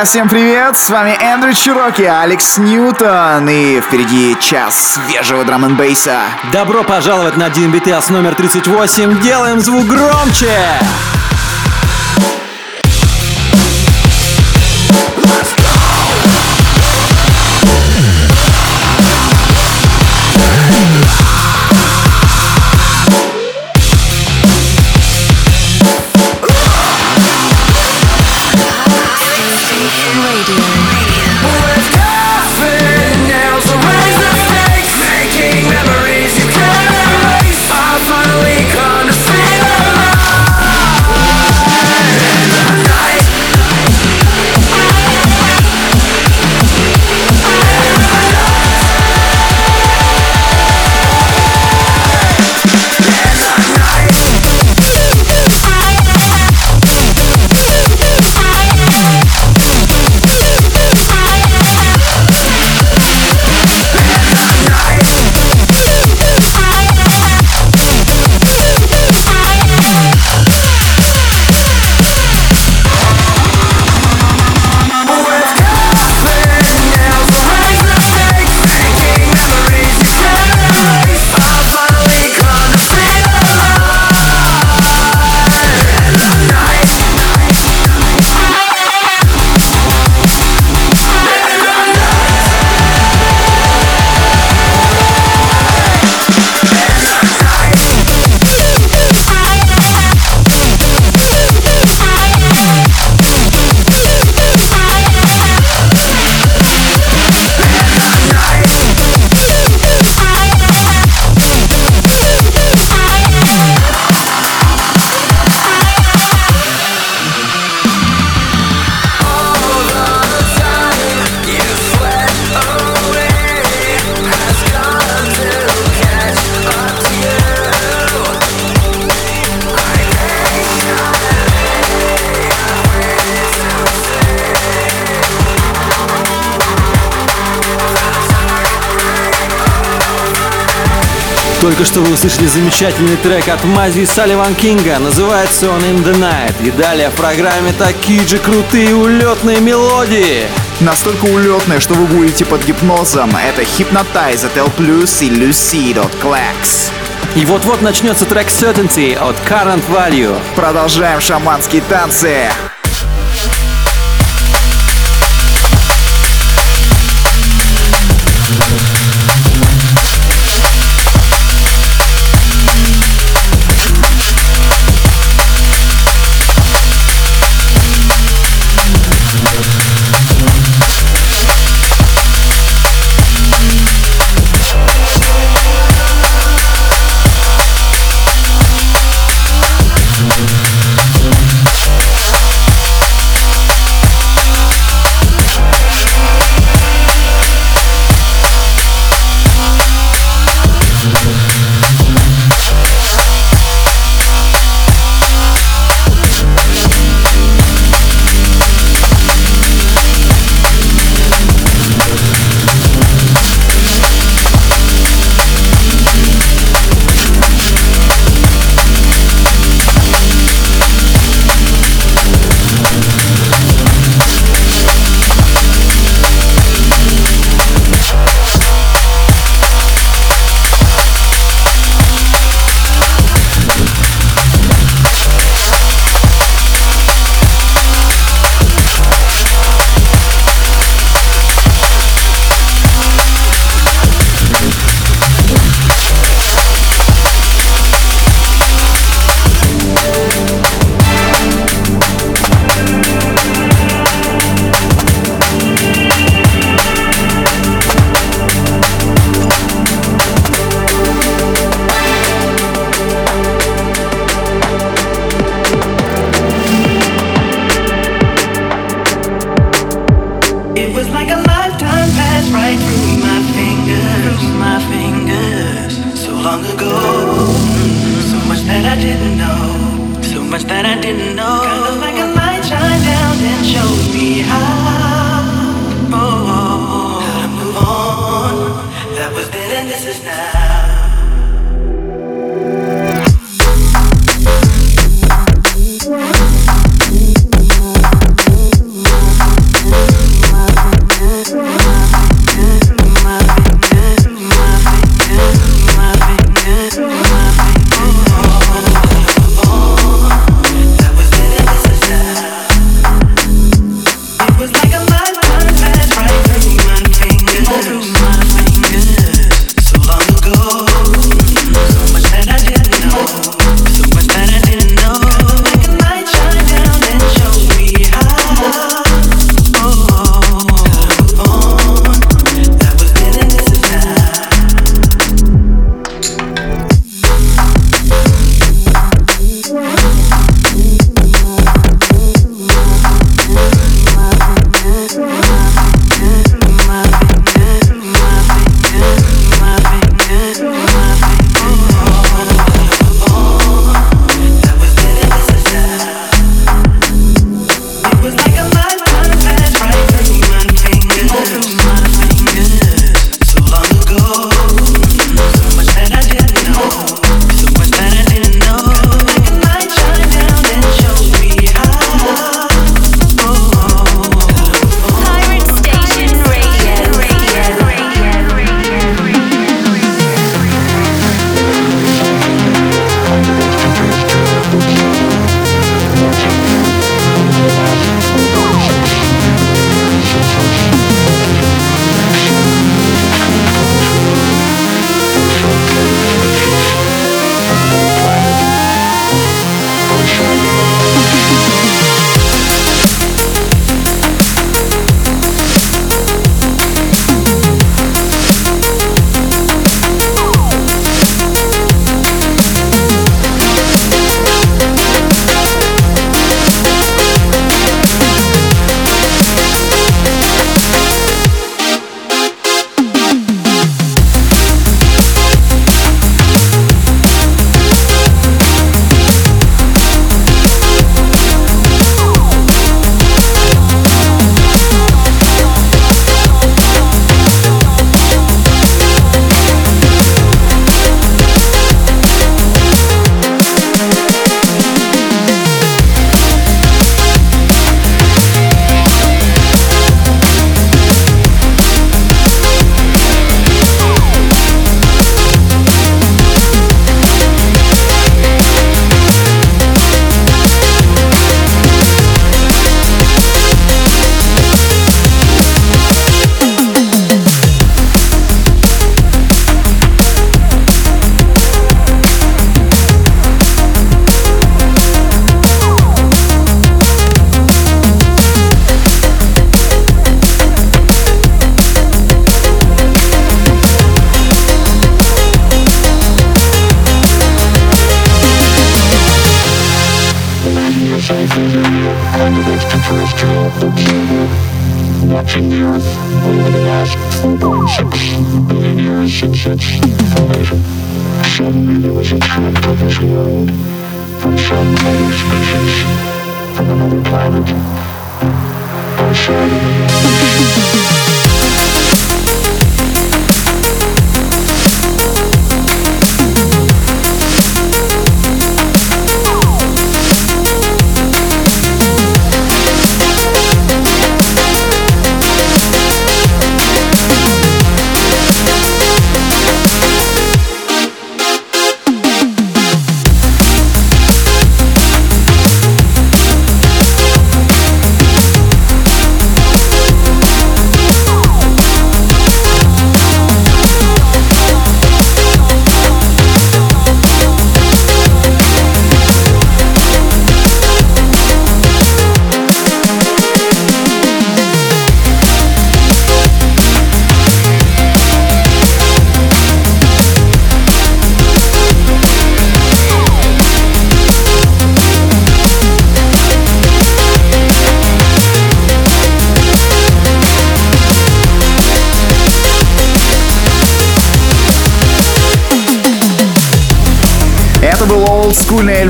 Друзья, всем привет! С вами Эндрю Чироки, Алекс Ньютон и впереди час свежего драм н. Добро пожаловать на Дин BTS номер 38. Делаем звук громче! Только что вы услышали замечательный трек от Мази Салливан Кинга. Называется он In The Night. И далее в программе такие же крутые улетные мелодии. Настолько улетные, что вы будете под гипнозом. Это Hypnotize от L+, и Lucid от Clax. И вот-вот начнется трек Certainty от Current Value. Продолжаем шаманские танцы.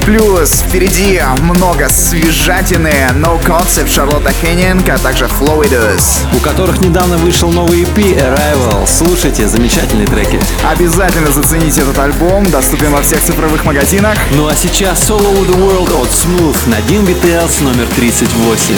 Впереди много свежатины, No Concept, Шарлотта Хеннинг, а также Flowidus. У которых недавно вышел новый EP Arrival. Слушайте, замечательные треки. Обязательно зацените этот альбом, доступен во всех цифровых магазинах. Ну а сейчас Solo the World от Smooth на Dim Details номер 38.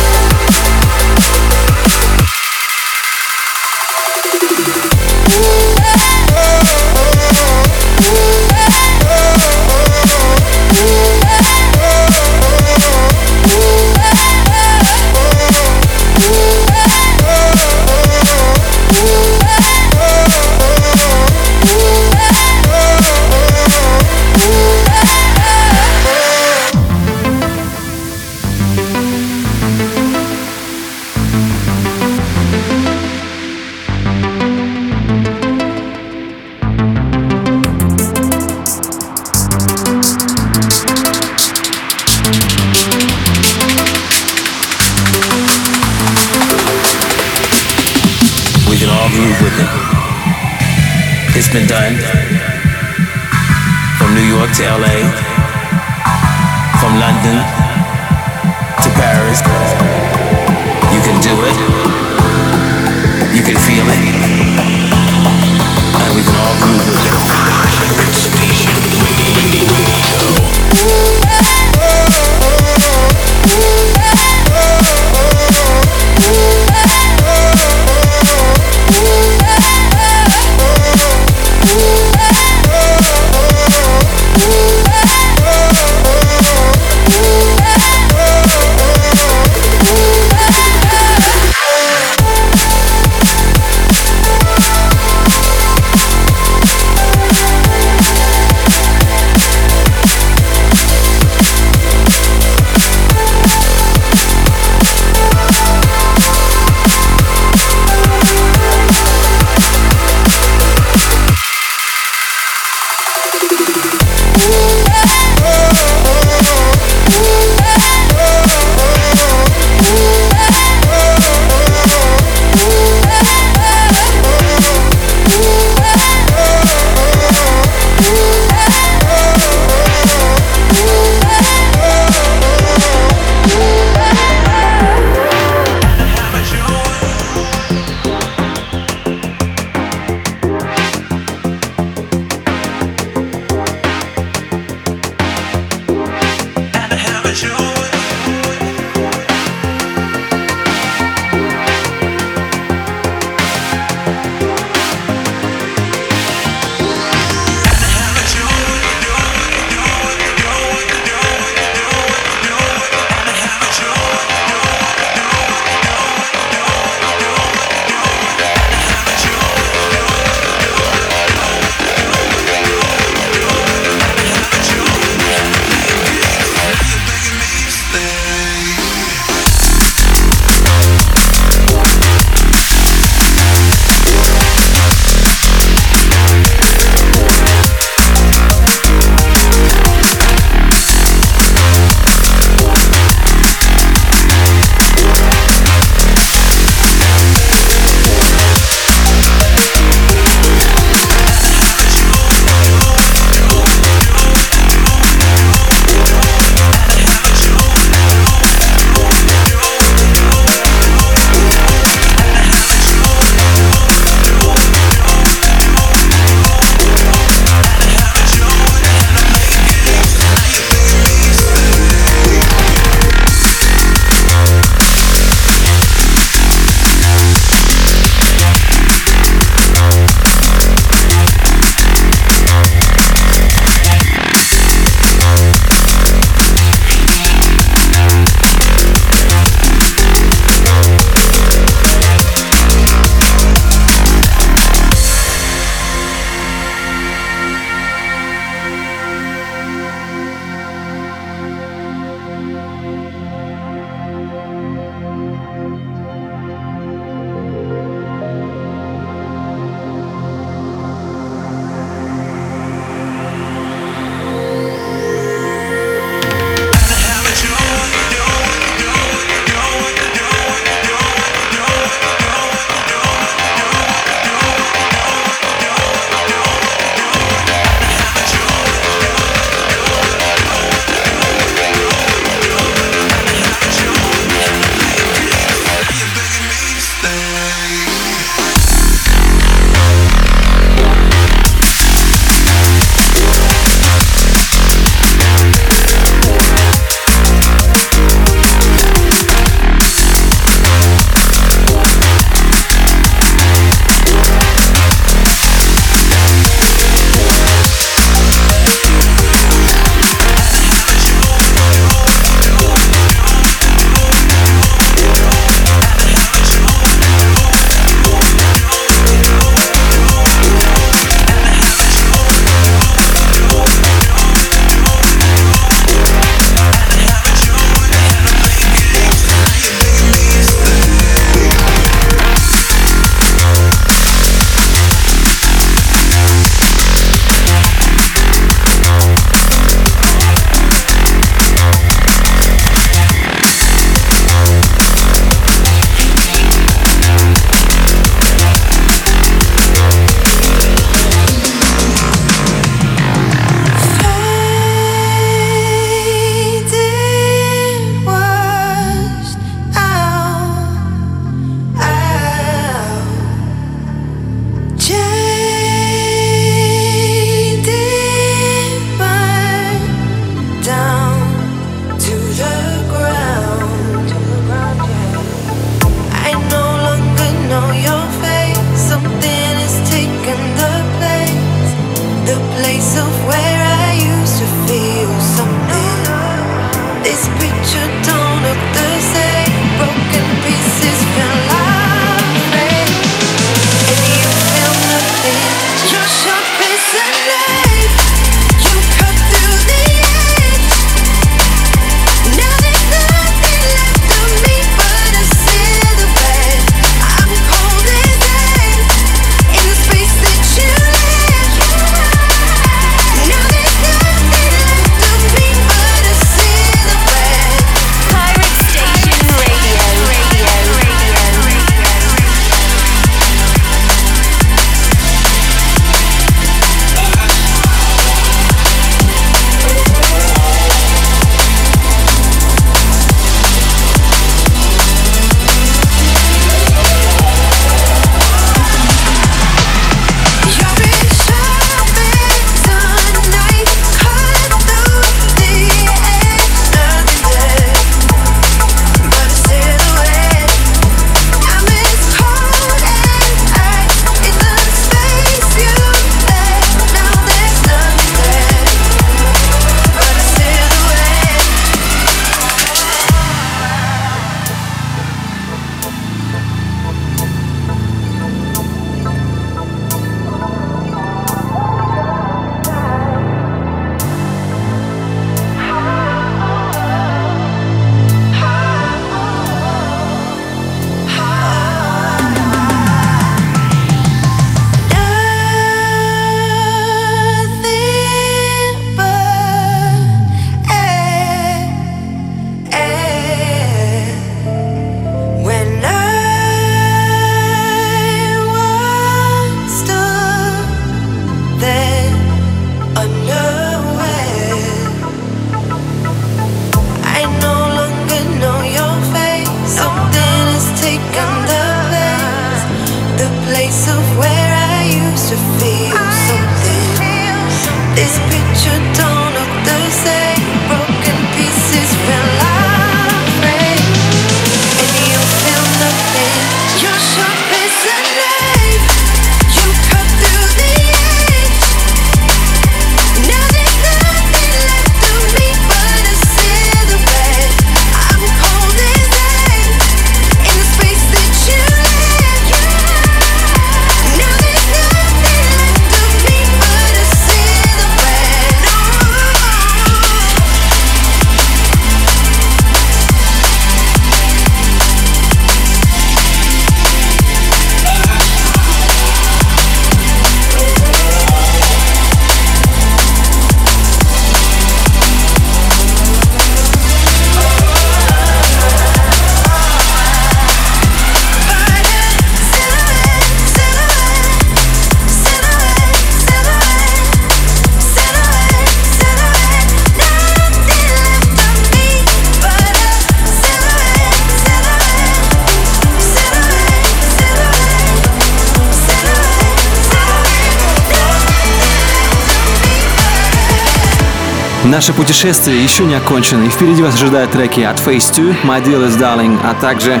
Наше путешествие еще не окончено, и впереди вас ожидают треки от Phase 2, My Dearest Darling, а также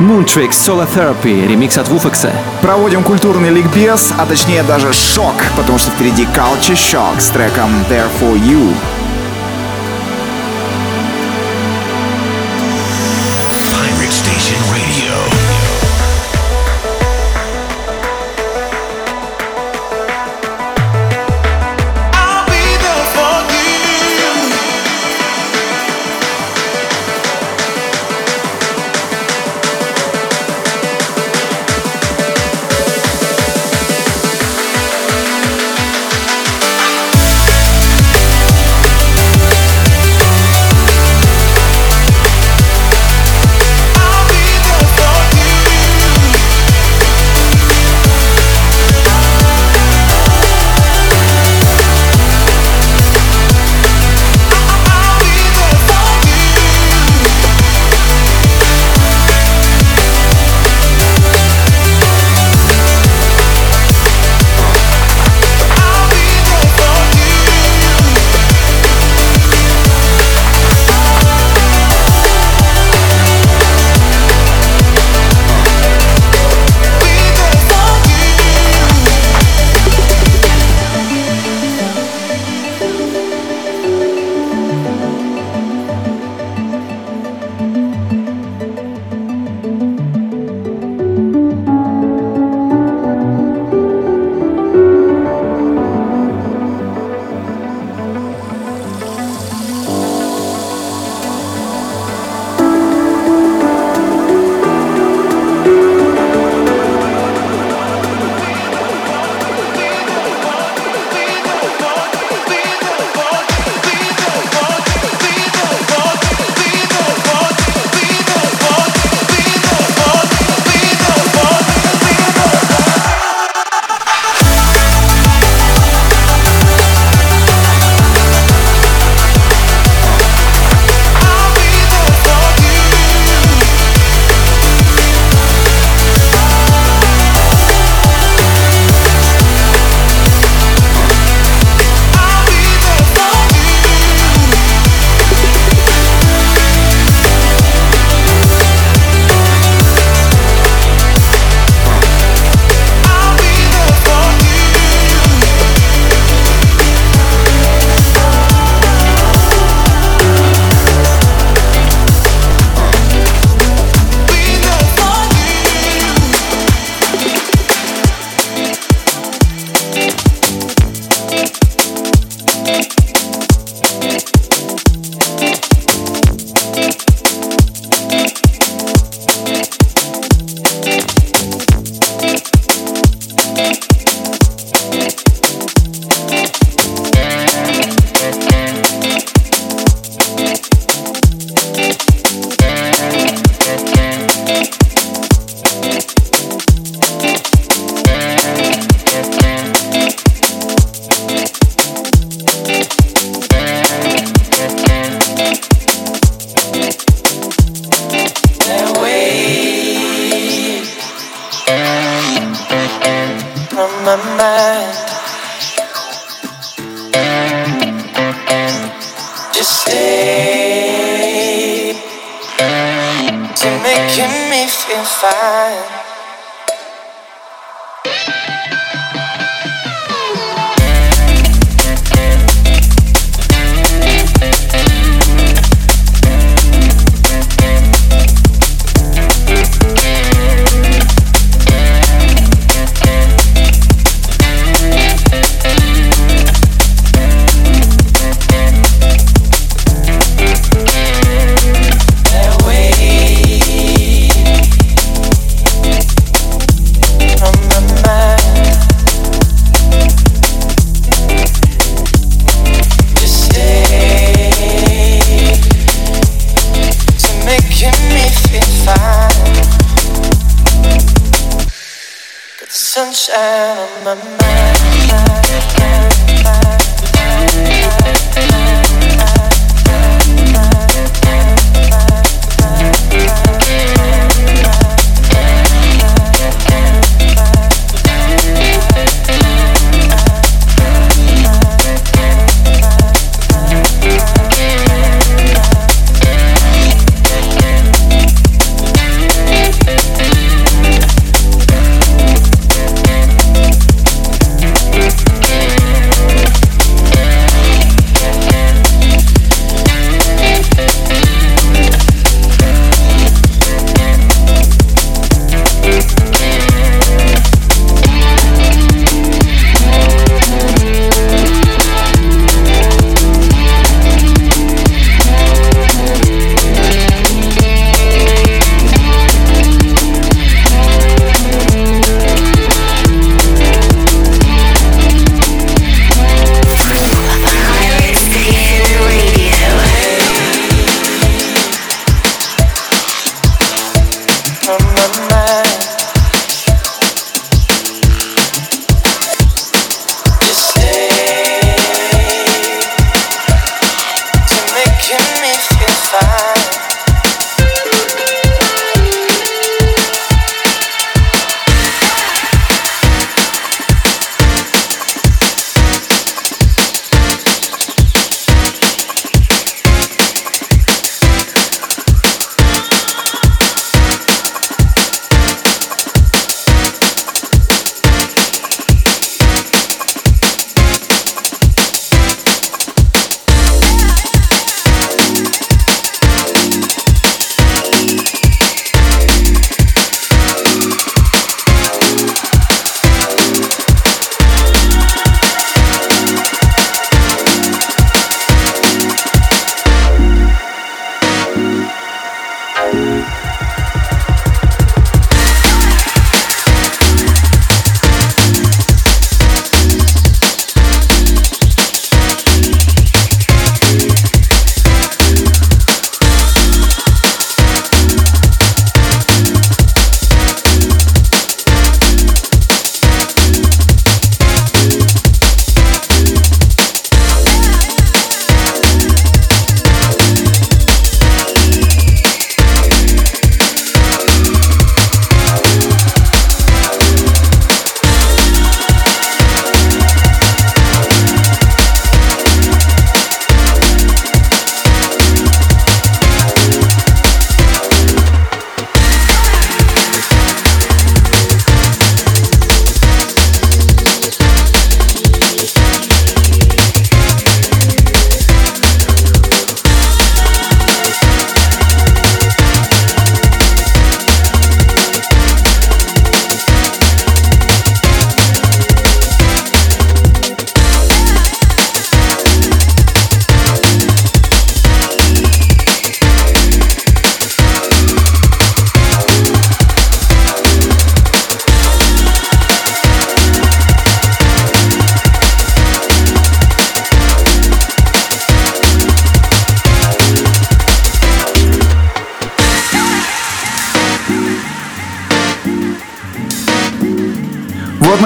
Moontrix Solo Therapy, ремикс от Вуфекса. Проводим культурный ликбез, а точнее даже шок, потому что впереди Culture Shock с треком There For You.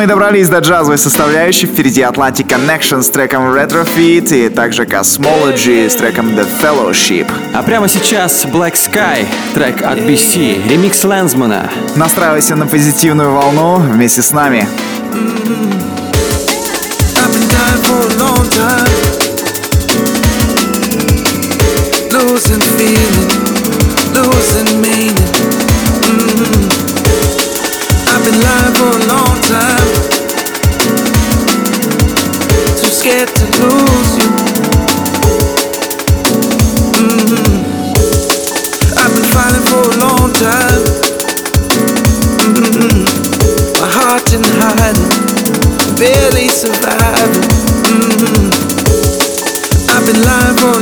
Мы и добрались до джазовой составляющей. Впереди Atlantic Connection с треком Retrofit и также Cosmology с треком The Fellowship. А прямо сейчас Black Sky, трек от BC, ремикс Лэнсмана. Настраивайся на позитивную волну вместе с нами. Scared to lose you. Mm-hmm. I've been fighting for a long time. Mm-hmm. My heart in hiding, barely surviving. Mm-hmm. I've been lying for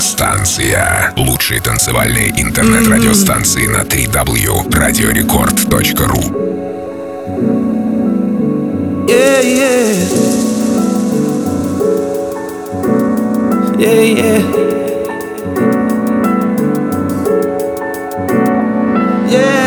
Станция. Лучшие танцевальные интернет-радиостанции на 3w. Yeah, yeah. Yeah, yeah. for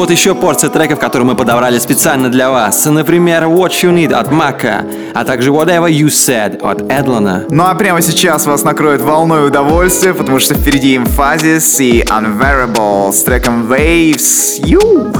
вот еще порция треков, которые мы подобрали специально для вас. Например, What You Need от Мака, а также Whatever You Said от Эдлана. Ну а прямо сейчас вас накроет волной удовольствия, потому что впереди Emphasis и Unvariable с треком Waves. Ю!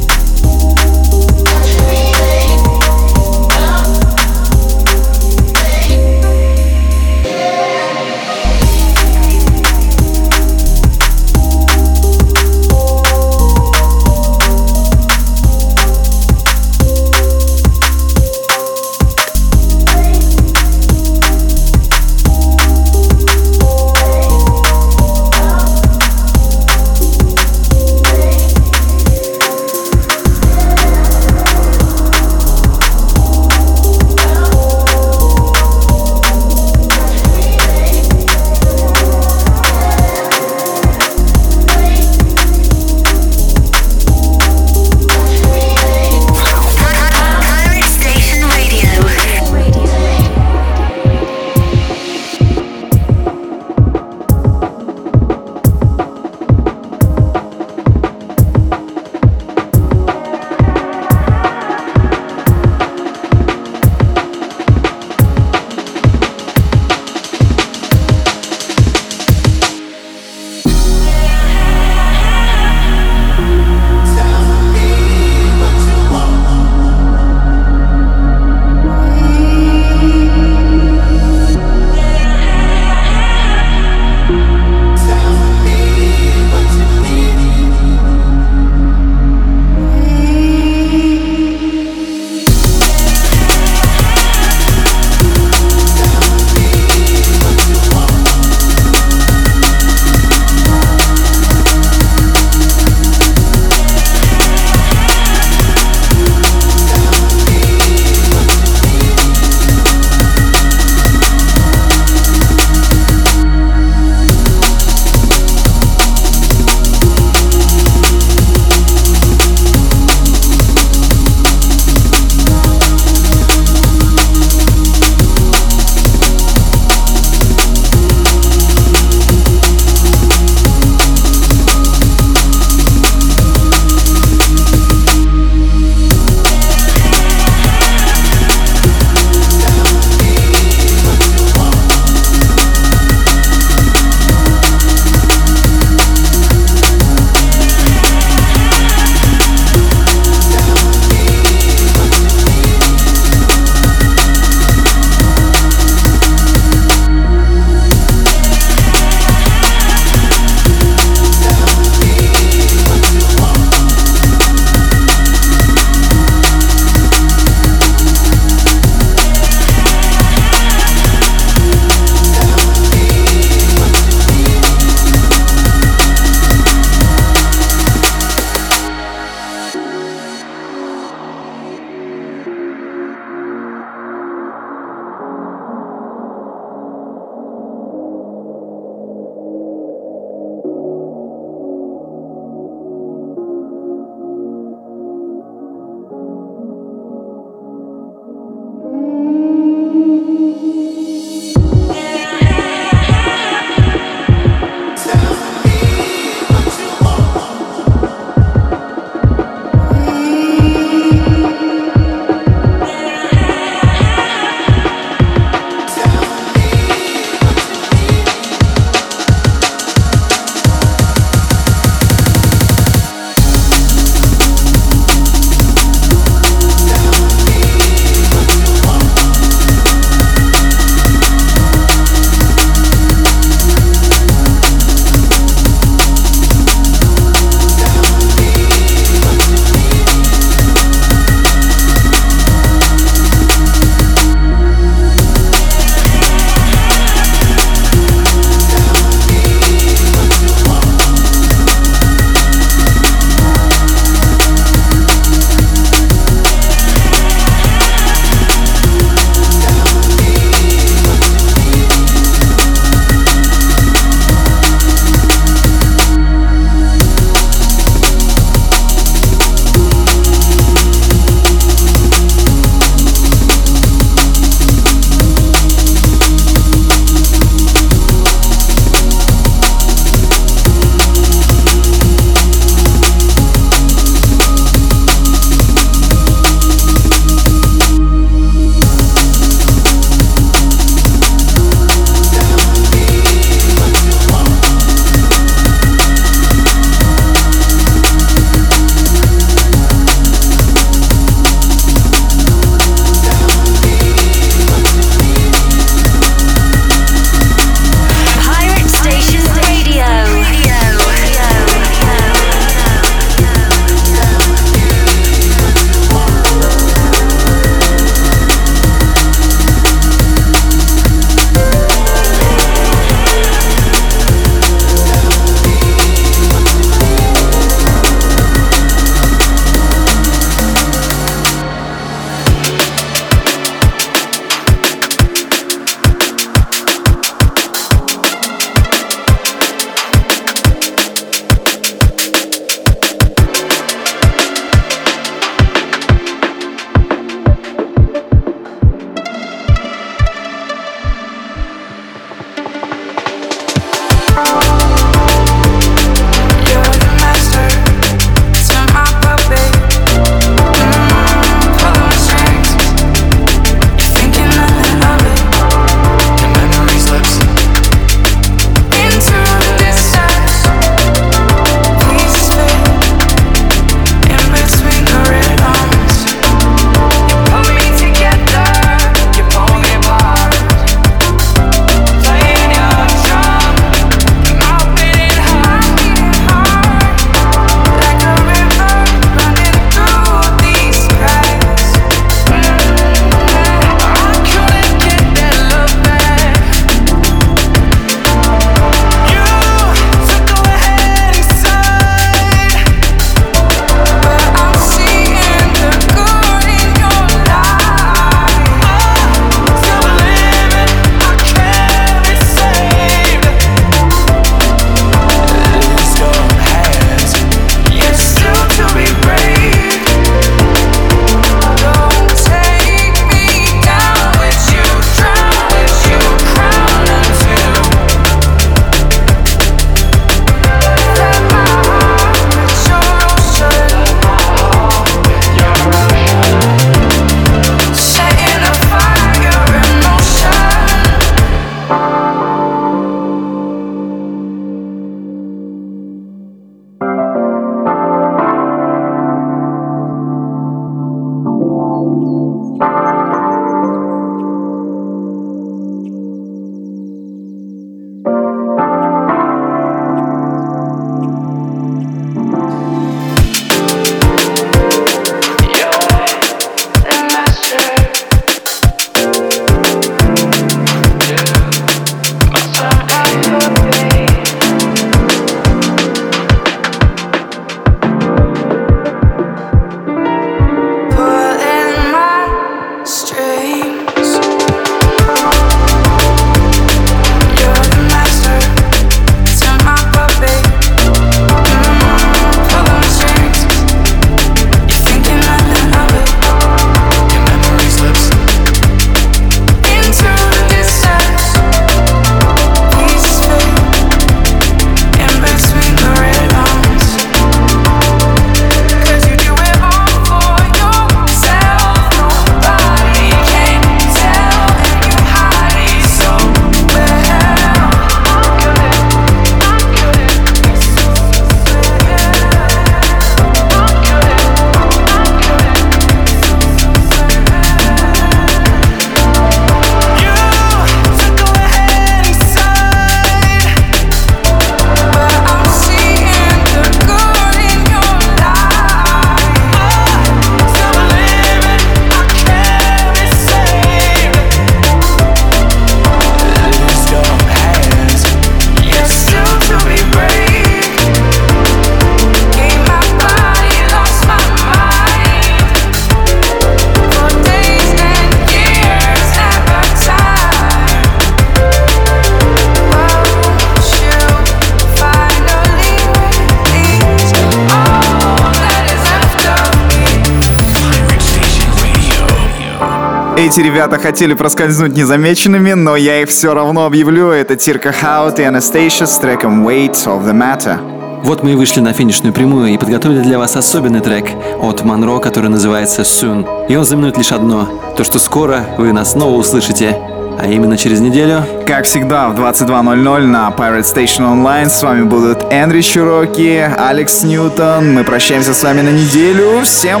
Эти ребята хотели проскользнуть незамеченными, но я их все равно объявлю. Это Тирка Хаут и Анастейша с треком Weight of the Matter. Вот мы и вышли на финишную прямую и подготовили для вас особенный трек от Монро, который называется Soon. И он знаменует лишь одно – то, что скоро вы нас снова услышите. А именно через неделю. Как всегда, в 22.00 на Pirate Station Online с вами будут Энри Чуроки, Алекс Ньютон. Мы прощаемся с вами на неделю. Всем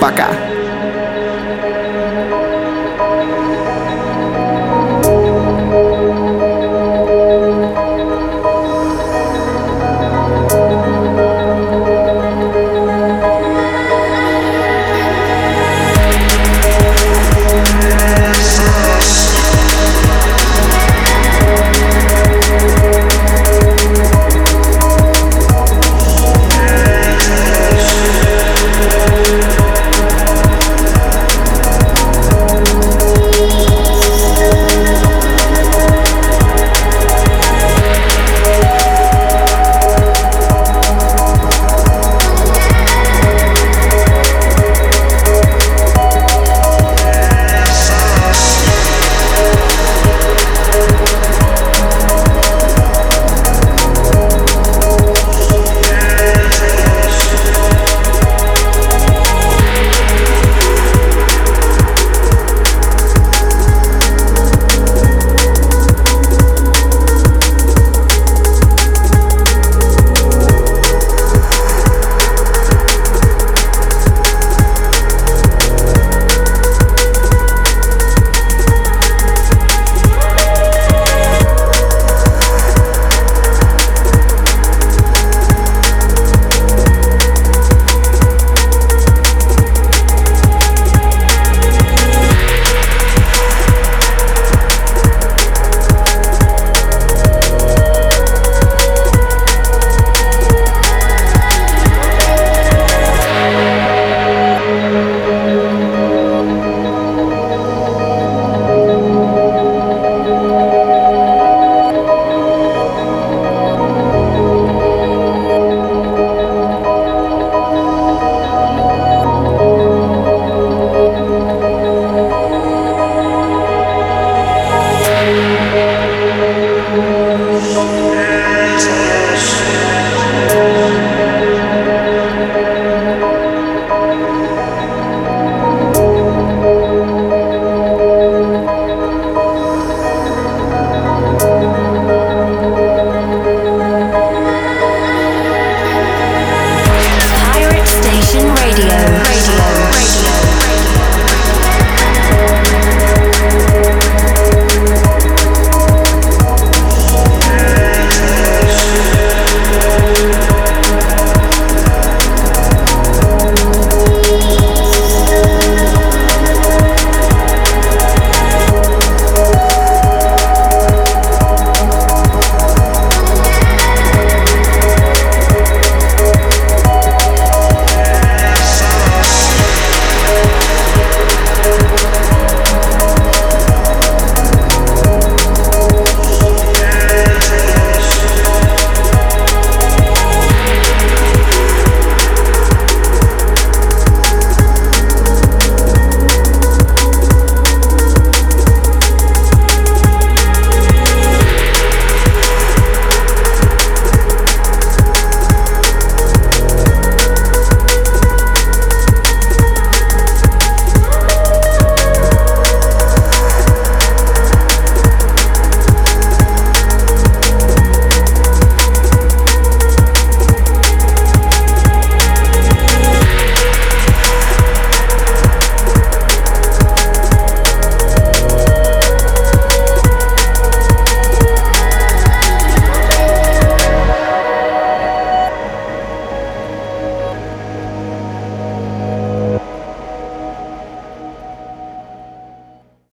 пока!